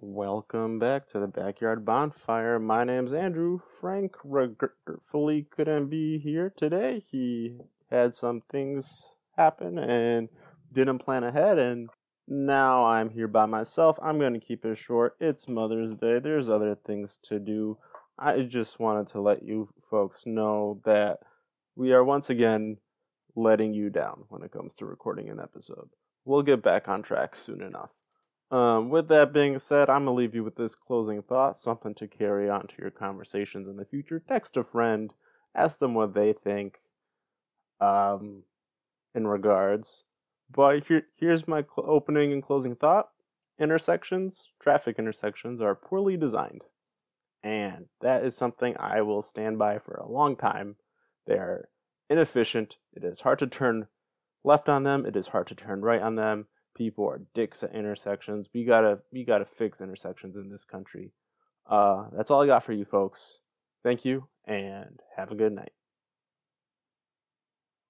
Welcome back to the Backyard Bonfire. My name's Andrew. Frank regretfully couldn't be here today. He had some things happen and didn't plan ahead, and now I'm here by myself. I'm going to keep it short. It's Mother's Day. There's other things to do. I just wanted to let you folks know that we are once again letting you down when it comes to recording an episode. We'll get back on track soon enough. Um, with that being said, I'm going to leave you with this closing thought, something to carry on to your conversations in the future. Text a friend, ask them what they think um, in regards. But here, here's my cl- opening and closing thought intersections, traffic intersections, are poorly designed. And that is something I will stand by for a long time. They are inefficient. It is hard to turn left on them, it is hard to turn right on them people are dicks at intersections. We gotta we gotta fix intersections in this country. Uh, that's all I got for you folks. Thank you and have a good night.